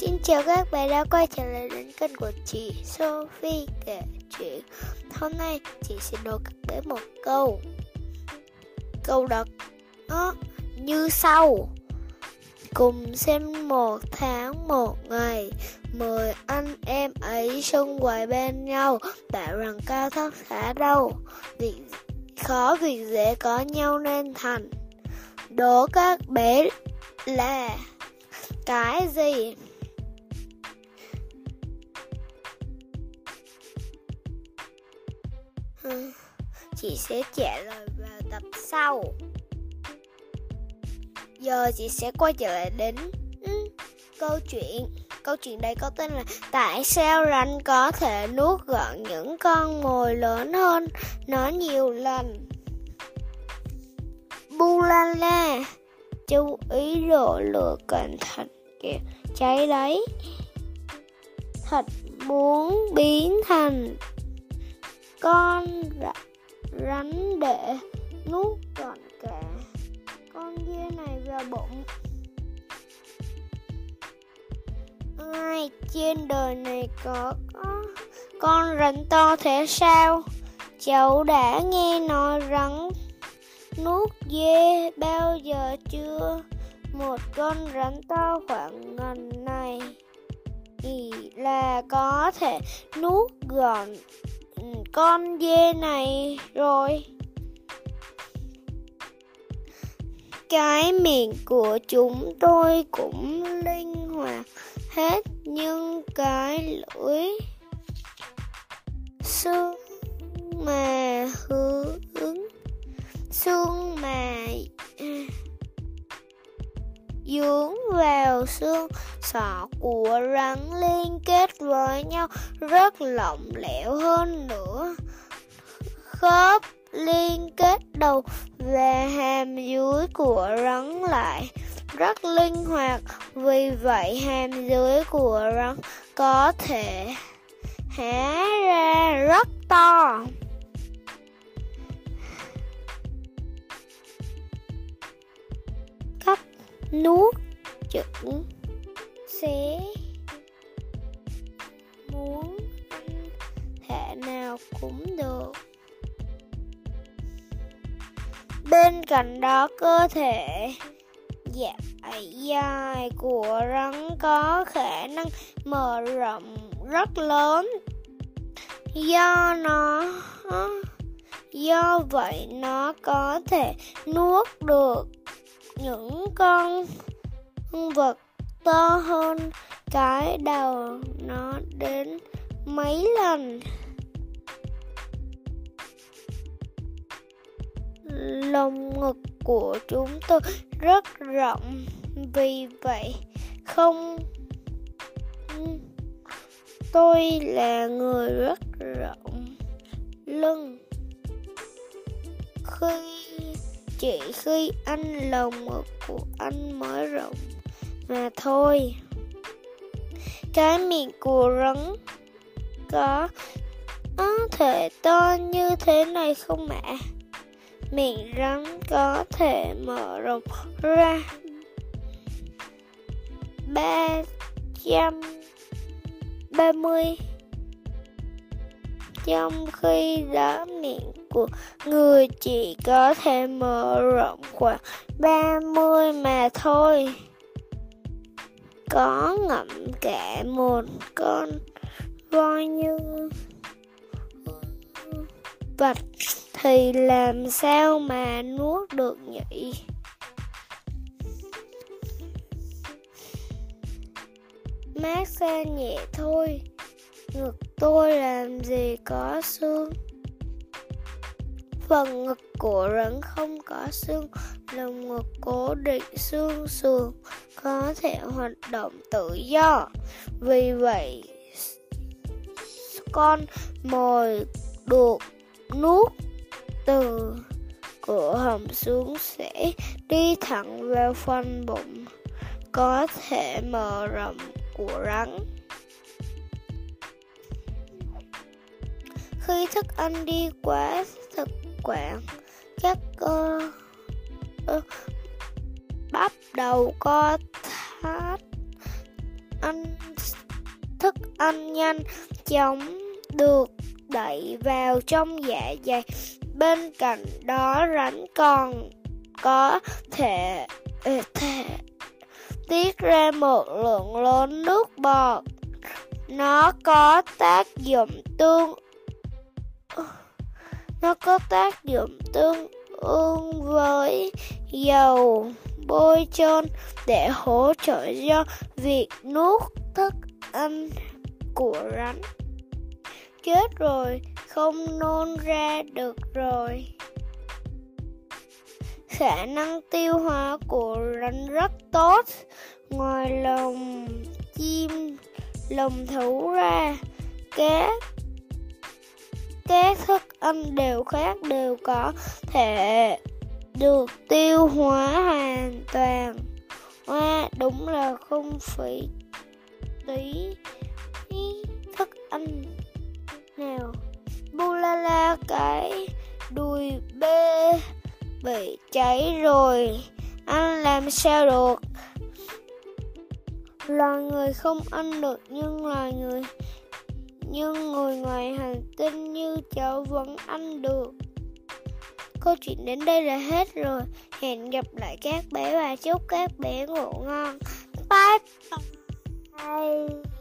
Xin chào các bạn đã quay trở lại đến kênh của chị Sophie kể chuyện. Hôm nay chị sẽ đố các bạn một câu. Câu đó nó như sau. Cùng xem một tháng một ngày, Mời anh em ấy xung quanh bên nhau, Bảo rằng cao thấp khá đâu Việc khó việc dễ có nhau nên thành. Đố các bé là cái gì? Ừ. chị sẽ trả lời vào tập sau. Giờ chị sẽ quay trở lại đến ừ, câu chuyện. Câu chuyện đây có tên là tại sao rắn có thể nuốt gọn những con mồi lớn hơn nó nhiều lần? Bu la la chú ý độ lửa cẩn thận kìa cháy đấy. Thật muốn biến thành con rắn để nuốt gọn cả con dê này vào bụng. Ai trên đời này có, có con rắn to thế sao? Cháu đã nghe nói rắn nuốt dê bao giờ chưa? Một con rắn to khoảng ngần này thì là có thể nuốt gọn con dê này rồi. Cái miệng của chúng tôi cũng linh hoạt hết, nhưng cái lưỡi xương mà hướng, xương mà dướng vào xương, sọ của rắn liên kết với nhau rất lỏng lẻo hơn nữa. Khớp liên kết đầu và hàm dưới của rắn lại rất linh hoạt, vì vậy hàm dưới của rắn có thể há ra rất to. Cách nuốt chửng sẽ muốn ăn thể nào cũng được. Bên cạnh đó, cơ thể dài dài của rắn có khả năng mở rộng rất lớn. Do nó, do vậy nó có thể nuốt được những con vật to hơn cái đầu nó đến mấy lần. Lồng ngực của chúng tôi rất rộng, vì vậy không, tôi là người rất rộng lưng. Khi, chỉ khi anh lồng ngực của anh mới rộng mà thôi. Cái miệng của rắn có có thể to như thế này không ạ miệng rắn có thể mở rộng ra ba trăm ba mươi trong khi đó miệng của người chỉ có thể mở rộng khoảng ba mươi mà thôi có ngậm cả một con voi như vật thì làm sao mà nuốt được nhỉ? Mát xa nhẹ thôi, ngực tôi làm gì có xương. Phần ngực của rắn không có xương lồng ngực cố định xương sườn có thể hoạt động tự do. Vì vậy con mồi được nuốt từ cửa hầm xuống sẽ đi thẳng vào phần bụng có thể mở rộng của rắn. Khi thức ăn đi quá thực quản các cơ uh, bắt đầu co thắt ăn thức ăn nhanh chóng được đẩy vào trong dạ dày. Bên cạnh đó rắn còn có thể, ờ, thể tiết ra một lượng lớn nước bọt. Nó có tác dụng tương nó có tác dụng tương ương với dầu bôi trơn để hỗ trợ cho việc nuốt thức ăn của rắn. Chết rồi, không nôn ra được rồi. Khả năng tiêu hóa của rắn rất tốt. Ngoài lồng chim lồng thú ra cá cá thức ăn đều khác đều có thể được tiêu hóa hoàn toàn. Hoa, đúng là không phải tí thức ăn nào. Bulala cái đùi bê bị cháy rồi ăn làm sao được? Loài người không ăn được nhưng loài người nhưng người ngoài hành tinh như cháu vẫn ăn được. Câu chuyện đến đây là hết rồi. Hẹn gặp lại các bé và chúc các bé ngủ ngon. Bye. Bye.